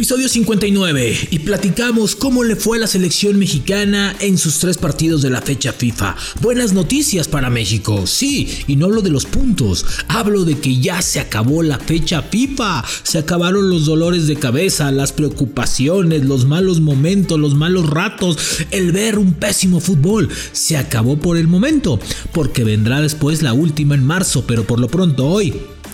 Episodio 59 y platicamos cómo le fue a la selección mexicana en sus tres partidos de la fecha FIFA. Buenas noticias para México, sí, y no hablo de los puntos, hablo de que ya se acabó la fecha FIFA, se acabaron los dolores de cabeza, las preocupaciones, los malos momentos, los malos ratos, el ver un pésimo fútbol, se acabó por el momento, porque vendrá después la última en marzo, pero por lo pronto hoy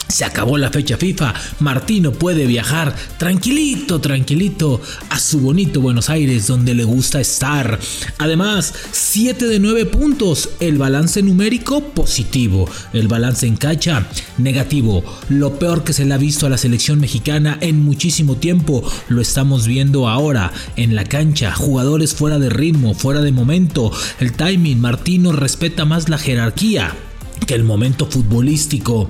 se acabó la fecha FIFA, Martino puede viajar tranquilito, tranquilito a su bonito Buenos Aires donde le gusta estar. Además, 7 de 9 puntos, el balance numérico positivo, el balance en cacha negativo. Lo peor que se le ha visto a la selección mexicana en muchísimo tiempo, lo estamos viendo ahora en la cancha, jugadores fuera de ritmo, fuera de momento, el timing, Martino respeta más la jerarquía que el momento futbolístico.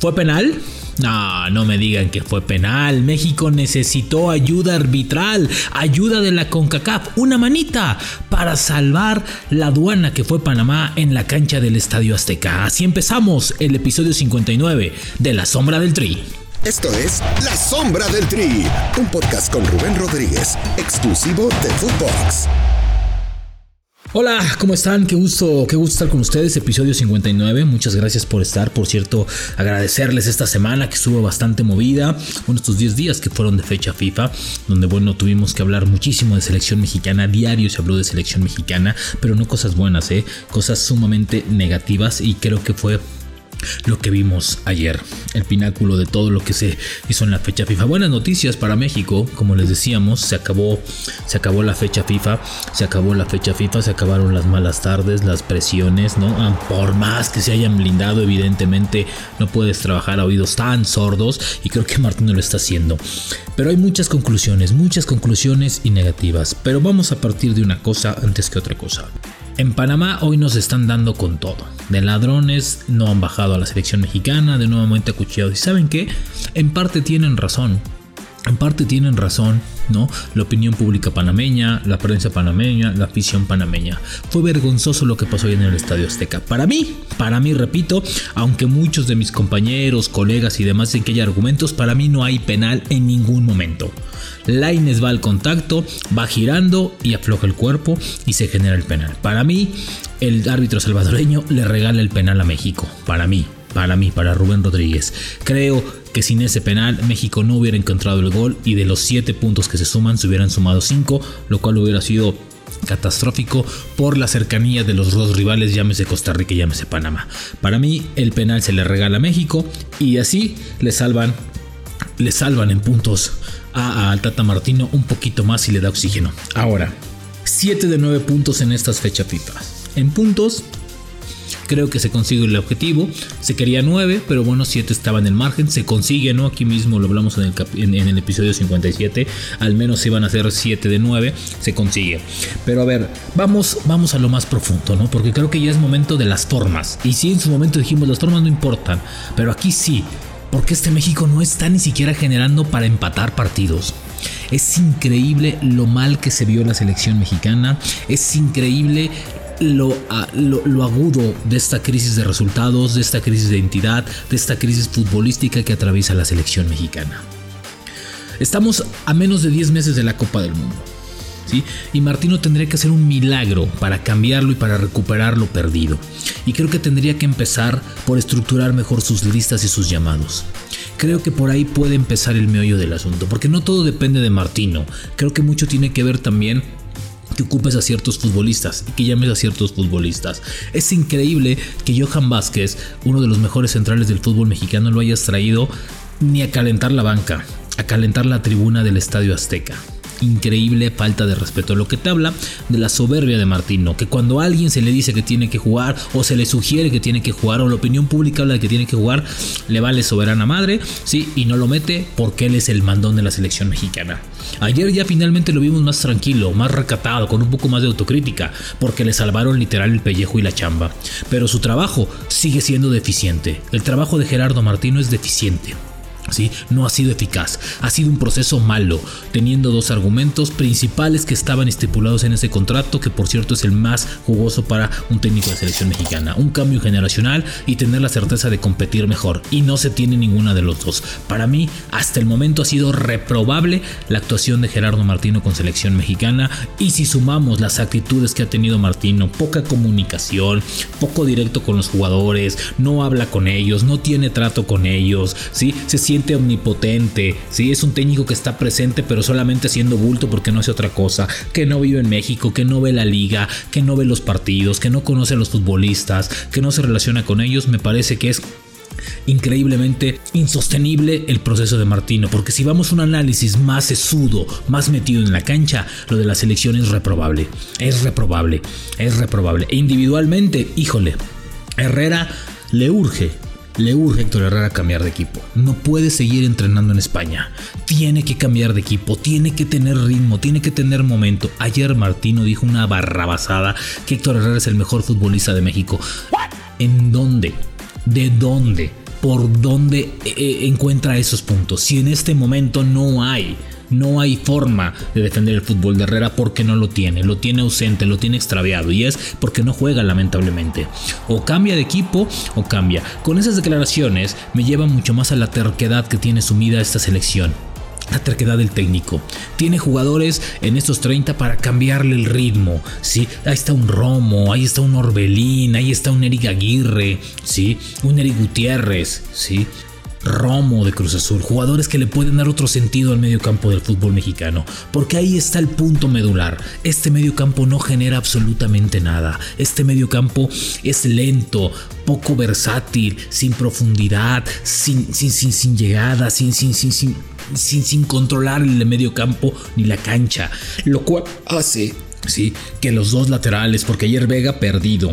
¿Fue penal? No, no me digan que fue penal. México necesitó ayuda arbitral, ayuda de la CONCACAF, una manita para salvar la aduana que fue Panamá en la cancha del Estadio Azteca. Así empezamos el episodio 59 de La Sombra del Tri. Esto es La Sombra del Tri, un podcast con Rubén Rodríguez, exclusivo de Footbox. Hola, ¿cómo están? Qué gusto, qué gusto estar con ustedes. Episodio 59. Muchas gracias por estar. Por cierto, agradecerles esta semana que estuvo bastante movida. Bueno, estos 10 días que fueron de fecha FIFA, donde bueno, tuvimos que hablar muchísimo de selección mexicana. Diario se habló de selección mexicana, pero no cosas buenas, ¿eh? Cosas sumamente negativas y creo que fue lo que vimos ayer, el pináculo de todo lo que se hizo en la fecha FIFA. Buenas noticias para México, como les decíamos, se acabó, se acabó la fecha FIFA, se acabó la fecha FIFA, se acabaron las malas tardes, las presiones, ¿no? Ah, por más que se hayan blindado, evidentemente no puedes trabajar a oídos tan sordos y creo que Martín lo está haciendo. Pero hay muchas conclusiones, muchas conclusiones y negativas, pero vamos a partir de una cosa antes que otra cosa. En Panamá hoy nos están dando con todo. De ladrones no han bajado a la selección mexicana, de nuevamente acuchillados. ¿Y saben qué? En parte tienen razón. En parte tienen razón, ¿no? La opinión pública panameña, la prensa panameña, la afición panameña. Fue vergonzoso lo que pasó hoy en el Estadio Azteca. Para mí, para mí, repito, aunque muchos de mis compañeros, colegas y demás dicen que hay argumentos, para mí no hay penal en ningún momento. Laines va al contacto, va girando y afloja el cuerpo y se genera el penal. Para mí, el árbitro salvadoreño le regala el penal a México. Para mí, para mí, para Rubén Rodríguez. Creo que sin ese penal México no hubiera encontrado el gol y de los 7 puntos que se suman se hubieran sumado 5, lo cual hubiera sido catastrófico por la cercanía de los dos rivales, llámese Costa Rica y llámese Panamá. Para mí el penal se le regala a México y así le salvan le salvan en puntos a, al Tata Martino un poquito más y le da oxígeno. Ahora, 7 de 9 puntos en estas fechas FIFA. En puntos, creo que se consigue el objetivo. Se quería 9, pero bueno, 7 estaba en el margen. Se consigue, ¿no? Aquí mismo lo hablamos en el, episodio 57. Al menos iban a ser 7 de 9. Se consigue. Pero a ver, vamos, vamos a lo más profundo, ¿no? Porque creo que ya es momento de las formas. Y si en su momento dijimos las formas no importan. Pero aquí sí porque este México no está ni siquiera generando para empatar partidos. Es increíble lo mal que se vio la selección mexicana, es increíble lo, lo, agudo de esta crisis de resultados, de esta crisis de identidad, de esta crisis futbolística que atraviesa la selección mexicana. Estamos a menos de 10 meses de la Copa del Mundo. Y Martino tendría que hacer un milagro para cambiarlo y para recuperar lo perdido. Y creo que tendría que empezar por estructurar mejor sus listas y sus llamados. Creo que por ahí puede empezar el meollo del asunto, porque no todo depende de Martino. Creo que mucho tiene que ver también que ocupes a ciertos futbolistas y que llames a ciertos futbolistas. Es increíble que Johan Vázquez, uno de los mejores centrales del fútbol mexicano, lo hayas traído ni a calentar la banca, a calentar la tribuna del Estadio Azteca increíble falta de respeto. Lo que te habla de la soberbia de Martino, que cuando a alguien se le dice que tiene que jugar o se le sugiere que tiene que jugar o la opinión pública habla de que tiene que jugar, le vale soberana madre, sí, y no lo mete porque él es el mandón de la selección mexicana. Ayer ya finalmente lo vimos más tranquilo, más recatado, con un poco más de autocrítica, porque le salvaron literal el pellejo y la chamba. Pero su trabajo sigue siendo deficiente. El trabajo de Gerardo Martino es deficiente. ¿Sí? No ha sido eficaz. Ha sido un proceso malo, teniendo dos argumentos principales que estaban estipulados en ese contrato, que por cierto es el más jugoso para un técnico de selección mexicana. Un cambio generacional y tener la certeza de competir mejor. Y no se tiene ninguna de los dos. Para mí, hasta el momento ha sido reprobable la actuación de Gerardo Martino con selección mexicana. Y si sumamos las actitudes que ha tenido Martino, poca comunicación, poco directo con los jugadores, no habla con ellos, no tiene trato con ellos, ¿sí? se siente omnipotente, ¿sí? es un técnico que está presente pero solamente haciendo bulto porque no hace otra cosa, que no vive en México, que no ve la liga, que no ve los partidos, que no conoce a los futbolistas, que no se relaciona con ellos, me parece que es increíblemente insostenible el proceso de Martino, porque si vamos a un análisis más sesudo, más metido en la cancha, lo de la selección es reprobable, es reprobable, es reprobable. E individualmente, híjole, Herrera le urge le urge a Héctor Herrera cambiar de equipo. No puede seguir entrenando en España. Tiene que cambiar de equipo, tiene que tener ritmo, tiene que tener momento. Ayer Martino dijo una barrabasada que Héctor Herrera es el mejor futbolista de México. ¿En dónde? ¿De dónde? ¿Por dónde eh, eh, encuentra esos puntos? Si en este momento no hay no hay forma de defender el fútbol de Herrera porque no lo tiene, lo tiene ausente, lo tiene extraviado y es porque no juega lamentablemente. O cambia de equipo o cambia. Con esas declaraciones me lleva mucho más a la terquedad que tiene sumida esta selección la terquedad del técnico. Tiene jugadores en estos 30 para cambiarle el ritmo. ¿sí? Ahí está un Romo, ahí está un Orbelín, ahí está un Eric Aguirre, ¿sí? un Eric Gutiérrez. ¿sí? Romo de Cruz Azul, jugadores que le pueden dar otro sentido al medio campo del fútbol mexicano, porque ahí está el punto medular. Este medio campo no genera absolutamente nada. Este medio campo es lento, poco versátil, sin profundidad, sin, sin, sin, sin llegada, sin, sin, sin, sin, sin, sin controlar el medio campo ni la cancha, lo cual hace ¿sí? que los dos laterales, porque ayer Vega perdido,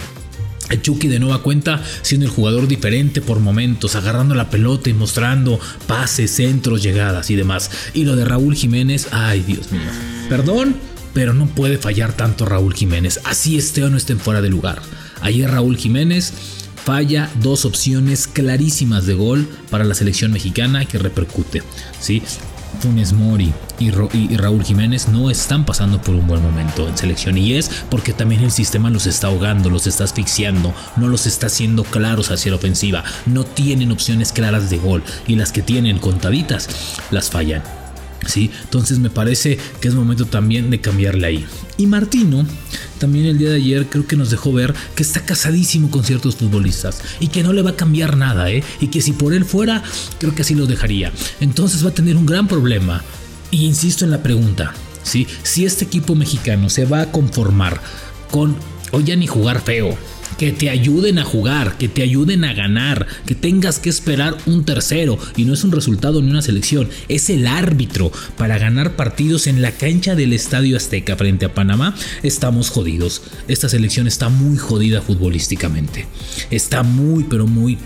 Chucky de nueva cuenta siendo el jugador diferente por momentos, agarrando la pelota y mostrando pases, centros, llegadas y demás. Y lo de Raúl Jiménez, ay Dios mío. Perdón, pero no puede fallar tanto Raúl Jiménez. Así esté o no estén fuera de lugar. Ayer Raúl Jiménez falla dos opciones clarísimas de gol para la selección mexicana que repercute. ¿sí? Funes Mori y, Raúl Jiménez no están pasando por un buen momento en selección y es porque también el sistema los está ahogando, los está asfixiando, no los está haciendo claros hacia la ofensiva, no tienen opciones claras de gol y las que tienen contaditas las fallan. ¿Sí? Entonces me parece que es momento también de cambiarle ahí. Y Martino también el día de ayer creo que nos dejó ver que está casadísimo con ciertos futbolistas y que no le va a cambiar nada, ¿eh? Y que si por él fuera, creo que así lo dejaría. Entonces va a tener un gran problema. Y insisto en la pregunta, ¿sí? Si este equipo mexicano se va a conformar con, o ya ni jugar feo, que te ayuden a jugar, que te ayuden a ganar, que tengas que esperar un tercero y no es un resultado ni una selección, es el árbitro para ganar partidos en la cancha del Estadio Azteca frente a Panamá, estamos jodidos. Esta selección está muy jodida futbolísticamente. Está muy pero muy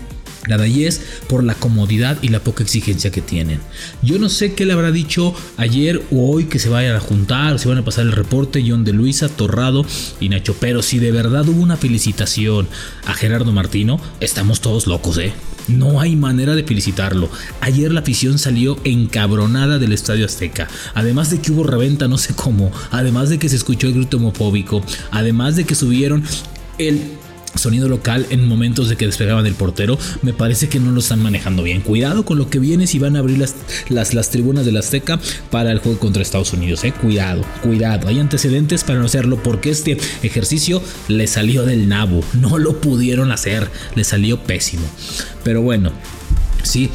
Nada y es por la comodidad y la poca exigencia que tienen. Yo no sé qué le habrá dicho ayer o hoy que se vayan a juntar, se van a pasar el reporte John de Luisa, Torrado y Nacho. Pero si de verdad hubo una felicitación a Gerardo Martino, estamos todos locos, ¿eh? No hay manera de felicitarlo. Ayer la afición salió encabronada del Estadio Azteca. Además de que hubo reventa no sé cómo. Además de que se escuchó el grito homofóbico. Además de que subieron el sonido local en momentos de que despegaban el portero, me parece que no lo están manejando bien. Cuidado con lo que viene si van a abrir las, las, las tribunas de la Azteca para el juego contra Estados Unidos. Eh. Cuidado, cuidado. Hay antecedentes para no hacerlo porque este ejercicio le salió del nabo. No lo pudieron hacer, le salió pésimo. Pero bueno, sí.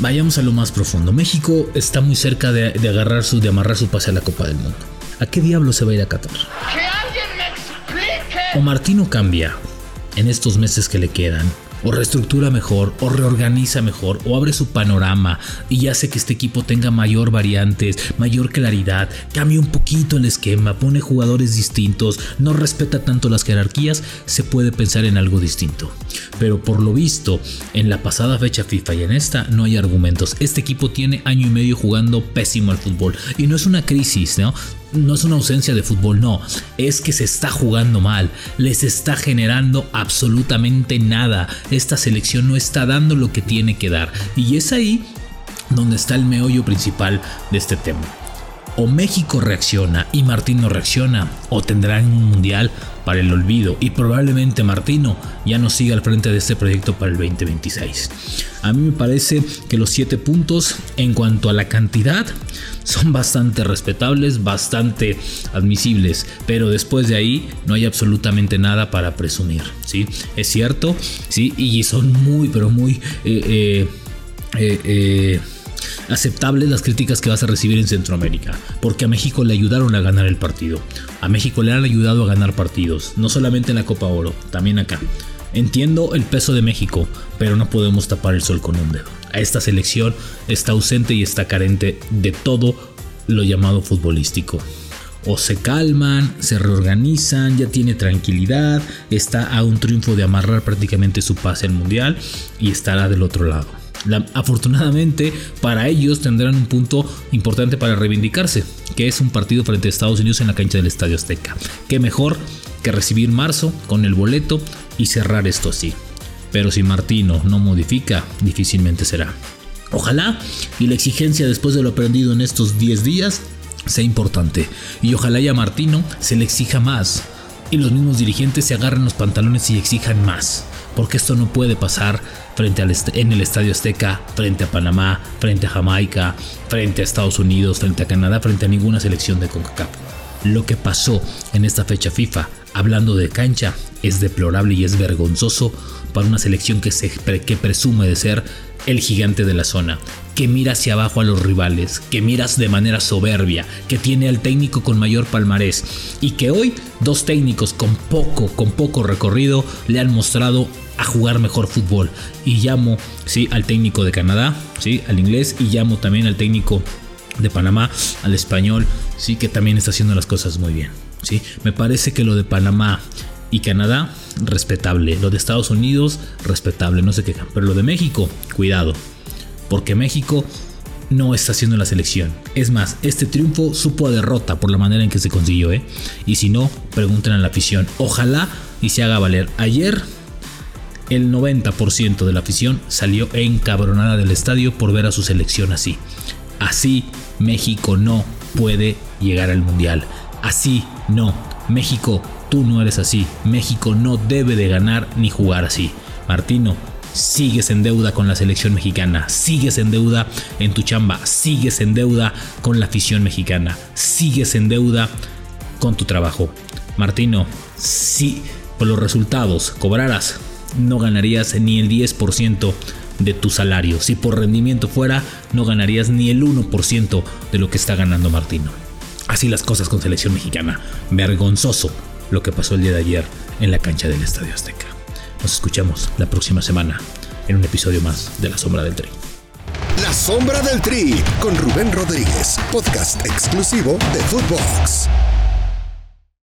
Vayamos a lo más profundo. México está muy cerca de, agarrar su, de amarrar su pase a la Copa del Mundo. ¿A qué diablo se va a ir a Qatar? ¡Que alguien me explique! O Martino cambia, en estos meses que le quedan. O reestructura mejor, o reorganiza mejor, o abre su panorama y hace que este equipo tenga mayor variantes, mayor claridad, cambia un poquito el esquema, pone jugadores distintos, no respeta tanto las jerarquías, se puede pensar en algo distinto. Pero por lo visto, en la pasada fecha FIFA y en esta no hay argumentos. Este equipo tiene año y medio jugando pésimo al fútbol y no es una crisis, ¿no? No es una ausencia de fútbol, no, es que se está jugando mal, les está generando absolutamente nada, esta selección no está dando lo que tiene que dar. Y es ahí donde está el meollo principal de este tema. O México reacciona y Martino reacciona, o tendrán un mundial para el olvido y probablemente Martino ya no siga al frente de este proyecto para el 2026. A mí me parece que los 7 puntos en cuanto a la cantidad son bastante respetables, bastante admisibles, pero después de ahí no hay absolutamente nada para presumir, ¿sí? Es cierto, ¿sí? Y son muy, pero muy... Eh, eh, eh, aceptables las críticas que vas a recibir en Centroamérica, porque a México le ayudaron a ganar el partido. A México le han ayudado a ganar partidos, no solamente en la Copa Oro, también acá. Entiendo el peso de México, pero no podemos tapar el sol con un dedo. A esta selección está ausente y está carente de todo lo llamado futbolístico. O se calman, se reorganizan, ya tiene tranquilidad, está a un triunfo de amarrar prácticamente su pase al mundial y estará del otro lado afortunadamente para ellos tendrán un punto importante para reivindicarse, que es un partido frente a Estados Unidos en la cancha del Estadio Azteca. Qué mejor que recibir marzo con el boleto y cerrar esto así. Pero si Martino no modifica, difícilmente será. Ojalá y la exigencia después de lo aprendido en estos 10 días sea importante. Y ojalá ya a Martino se le exija más. Y los mismos dirigentes se agarren los pantalones y exijan más porque esto no puede pasar frente al en el Estadio Azteca, frente a Panamá, frente a Jamaica, frente a Estados Unidos, frente a Canadá, frente a ninguna selección de CONCACAF. Lo que pasó en esta fecha FIFA, hablando de cancha, es deplorable y es vergonzoso para una selección que, se, que presume de ser el gigante de la zona, que mira hacia abajo a los rivales, que miras de manera soberbia, que tiene al técnico con mayor palmarés y que hoy dos técnicos con poco, con poco recorrido le han mostrado a jugar mejor fútbol. Y llamo ¿sí? al técnico de Canadá, ¿sí? al inglés, y llamo también al técnico de Panamá, al español, sí que también está haciendo las cosas muy bien. ¿sí? Me parece que lo de Panamá y Canadá, respetable. Lo de Estados Unidos, respetable, no se quejan. Pero lo de México, cuidado. Porque México no está haciendo la selección. Es más, este triunfo supo a derrota por la manera en que se consiguió, ¿eh? Y si no, pregunten a la afición. Ojalá y se haga valer. Ayer el 90% de la afición salió encabronada del estadio por ver a su selección así. Así México no puede llegar al Mundial. Así no. México, tú no eres así. México no debe de ganar ni jugar así. Martino, sigues en deuda con la selección mexicana, sigues en deuda en tu chamba, sigues en deuda con la afición mexicana, sigues en deuda con tu trabajo. Martino, si por los resultados cobraras no ganarías ni el 10% de tu salario. Si por rendimiento fuera, no ganarías ni el 1% de lo que está ganando Martino. Así las cosas con selección mexicana. Vergonzoso lo que pasó el día de ayer en la cancha del Estadio Azteca. Nos escuchamos la próxima semana en un episodio más de La Sombra del Tri. La Sombra del Tri con Rubén Rodríguez, podcast exclusivo de Footbox.